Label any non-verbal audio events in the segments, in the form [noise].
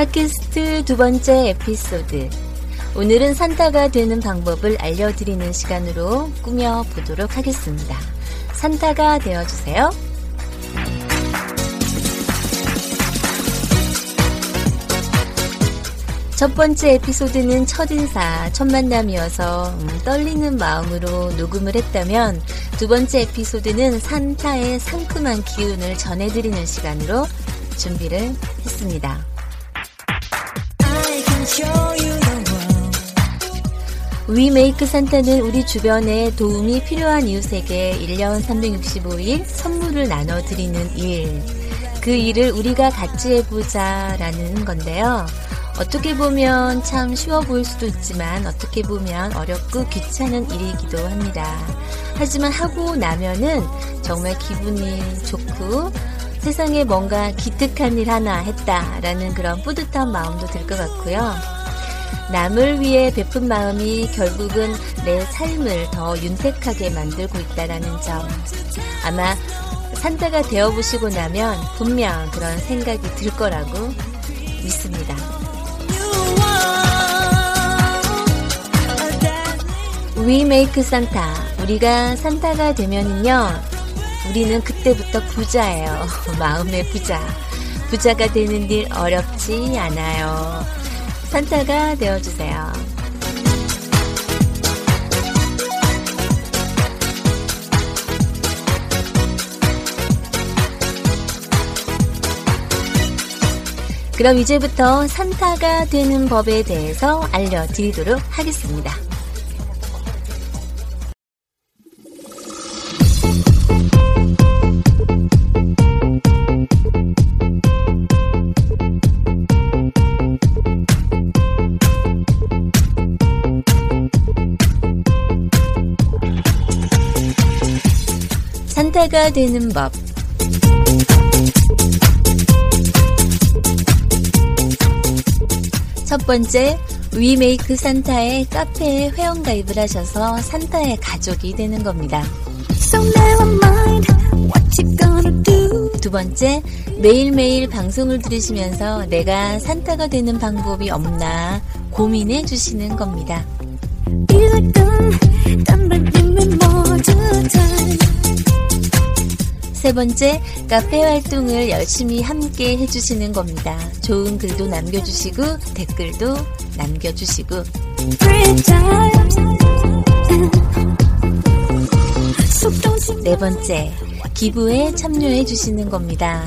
팟캐스트 두 번째 에피소드. 오늘은 산타가 되는 방법을 알려드리는 시간으로 꾸며보도록 하겠습니다. 산타가 되어주세요. 첫 번째 에피소드는 첫인사, 첫 만남이어서 음, 떨리는 마음으로 녹음을 했다면 두 번째 에피소드는 산타의 상큼한 기운을 전해드리는 시간으로 준비를 했습니다. 위메이크 산타는 우리 주변에 도움이 필요한 이웃에게 1년 365일 선물을 나눠드리는 일. 그 일을 우리가 같이 해보자 라는 건데요. 어떻게 보면 참 쉬워 보일 수도 있지만 어떻게 보면 어렵고 귀찮은 일이기도 합니다. 하지만 하고 나면은 정말 기분이 좋고 세상에 뭔가 기특한 일 하나 했다라는 그런 뿌듯한 마음도 들 것 같고요. 남을 위해 베푼 마음이 결국은 내 삶을 더 윤택하게 만들고 있다라는 점. 아마 산타가 되어보시고 나면 분명 그런 생각이 들 거라고 믿습니다. 위메이크 산타. 우리가 산타가 되면은요, 우리는 그때부터 부자예요. [laughs] 마음의 부자. 부자가 되는 일 어렵지 않아요. 산타가 되어주세요. 그럼 이제부터 산타가 되는 법에 대해서 알려드리도록 하겠습니다. 산타가 되는 법. 첫 번째, 위메이크 산타의 카페에 회원가입을 하셔서 산타의 가족이 되는 겁니다. 두 번째, 매일매일 방송을 들으시면서 내가 산타가 되는 방법이 없나 고민해 주시는 겁니다. 세 번째, 카페 활동을 열심히 함께 해주시는 겁니다. 좋은 글도 남겨주시고, 댓글도 남겨주시고. 네 번째, 기부에 참여해 주시는 겁니다.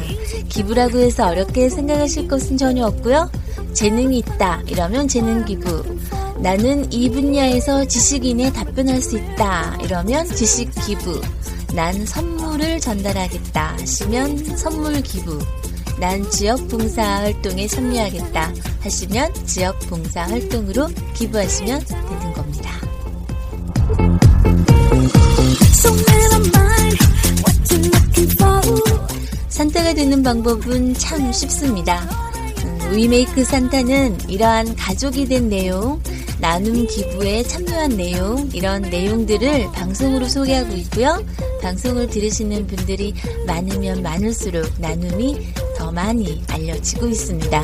기부라고 해서 어렵게 생각하실 것은 전혀 없고요. 재능이 있다. 이러면 재능 기부. 나는 이 분야에서 지식인에 답변할 수 있다. 이러면 지식 기부. 난 선물을 전달하겠다 하시면 선물 기부. 난 지역 봉사 활동에 참여하겠다 하시면 지역 봉사 활동으로 기부하시면 되는 겁니다. 산타가 되는 방법은 참 쉽습니다. 음, 위메이크 산타는 이러한 가족이 된 내용, 나눔 기부에 참여한 내용, 이런 내용들을 방송으로 소개하고 있고요. 방송을 들으시는 분들이 많으면 많을수록 나눔이 더 많이 알려지고 있습니다.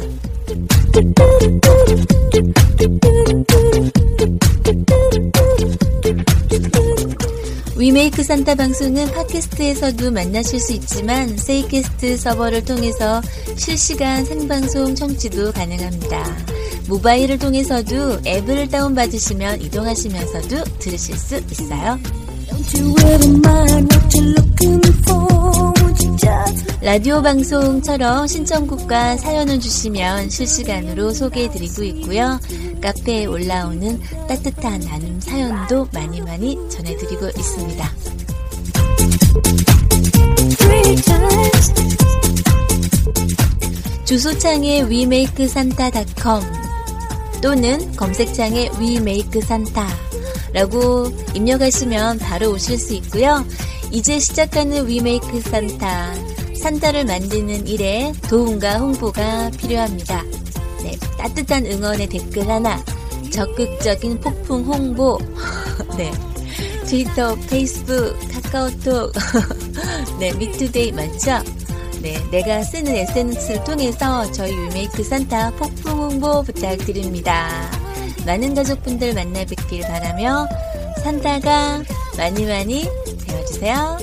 위메이크 산타 방송은 팟캐스트에서도 만나실 수 있지만 세이캐스트 서버를 통해서 실시간 생방송 청취도 가능합니다. 모바일을 통해서도 앱을 다운받으시면 이동하시면서도 들으실 수 있어요. 라디오 방송처럼 신청곡과 사연을 주시면 실시간으로 소개해드리고 있고요. 카페에 올라오는 따뜻한 나눔 사연도 많이 많이 전해드리고 있습니다. 주소창에 위메이크산타.com 또는 검색창에 위메이크산타라고 입력하시면 바로 오실 수 있고요. 이제 시작하는 위메이크 산타 산타를 만드는 일에 도움과 홍보가 필요합니다. 네, 따뜻한 응원의 댓글 하나, 적극적인 폭풍 홍보, [laughs] 네, 트위터, 페이스북, 카카오톡, [laughs] 네, 미투데이 맞죠? 네, 내가 쓰는 SNS를 통해서 저희 위메이크 산타 폭풍 홍보 부탁드립니다. 많은 가족분들 만나 뵙길 바라며 산타가 많이 많이 되어주세요.